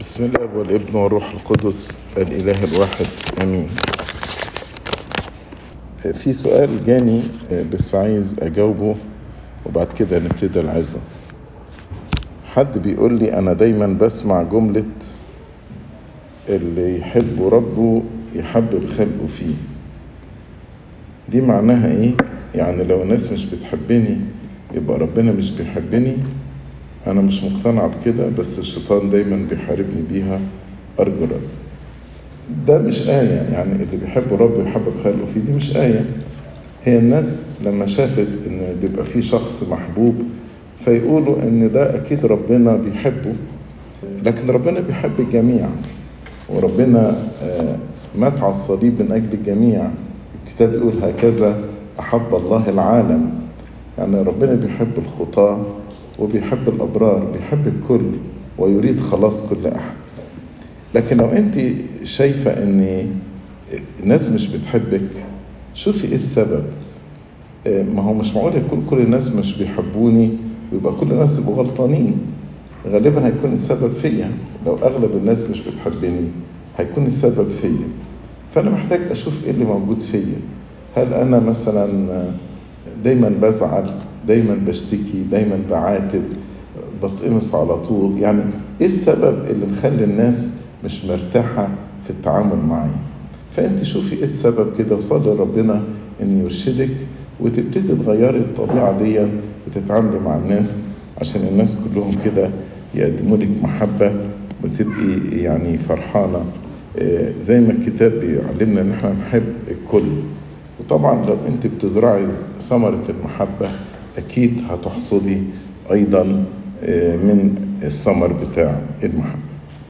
بسم الله والابن والروح القدس الإله الواحد آمين. في سؤال جاني بس عايز أجاوبه وبعد كده نبتدي العظة. حد بيقول لي أنا دايما بسمع جملة اللي يحب ربه يحبب خلقه فيه. دي معناها إيه؟ يعني لو الناس مش بتحبني يبقى ربنا مش بيحبني أنا مش مقتنع بكده بس الشيطان دايما بيحاربني بيها أرجو رب. ده مش آية يعني اللي بيحب ربه يحبب خلقه فيه دي مش آية. هي الناس لما شافت إن بيبقى في شخص محبوب فيقولوا إن ده أكيد ربنا بيحبه. لكن ربنا بيحب الجميع وربنا مات على الصليب من أجل الجميع. الكتاب يقول هكذا أحب الله العالم. يعني ربنا بيحب الخطاة وبيحب الأبرار بيحب الكل ويريد خلاص كل أحد. لكن لو أنت شايفة إن الناس مش بتحبك شوفي إيه السبب. ما هو مش معقول يكون كل الناس مش بيحبوني ويبقى كل الناس يبقوا غلطانين. غالبا هيكون السبب فيا. لو أغلب الناس مش بتحبني هيكون السبب فيا. فأنا محتاج أشوف إيه اللي موجود فيا. هل أنا مثلا دايما بزعل؟ دايما بشتكي دايما بعاتب بتقمص على طول. يعني إيه السبب اللي مخلي الناس مش مرتاحة في التعامل معي؟ فأنت شوفي إيه السبب كده وصلي ربنا إن يرشدك وتبتدي تغيري الطبيعة دي وتتعاملي مع الناس عشان الناس كلهم كده يقدموا لك محبة وتبقي يعني فرحانة. زي ما الكتاب بيعلمنا إن إحنا نحب الكل. وطبعا لو أنت بتزرعي ثمرة المحبة أكيد هتحصدي أيضا من الثمر بتاع المحبة